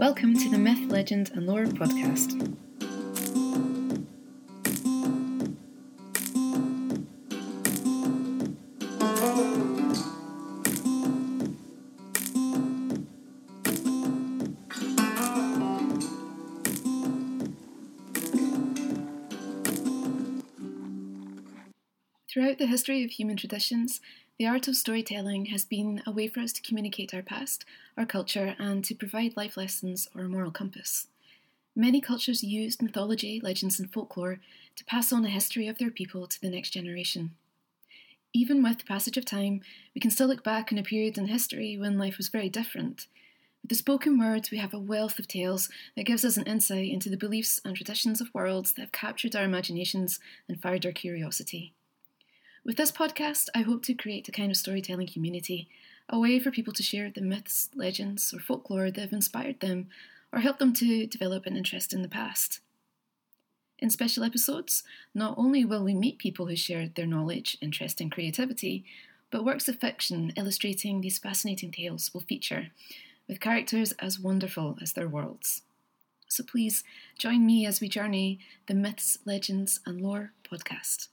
Welcome to the Myth, Legend and Lore podcast. Throughout the history of human traditions, the art of storytelling has been a way for us to communicate our past, our culture, and to provide life lessons or a moral compass. Many cultures used mythology, legends, and folklore to pass on the history of their people to the next generation. Even with the passage of time, we can still look back on a period in history when life was very different. With the spoken words, we have a wealth of tales that gives us an insight into the beliefs and traditions of worlds that have captured our imaginations and fired our curiosity. With this podcast, I hope to create a kind of storytelling community, a way for people to share the myths, legends, or folklore that have inspired them or helped them to develop an interest in the past. In special episodes, not only will we meet people who share their knowledge, interest, and creativity, but works of fiction illustrating these fascinating tales will feature, with characters as wonderful as their worlds. So please join me as we journey the Myths, Legends, and Lore podcast.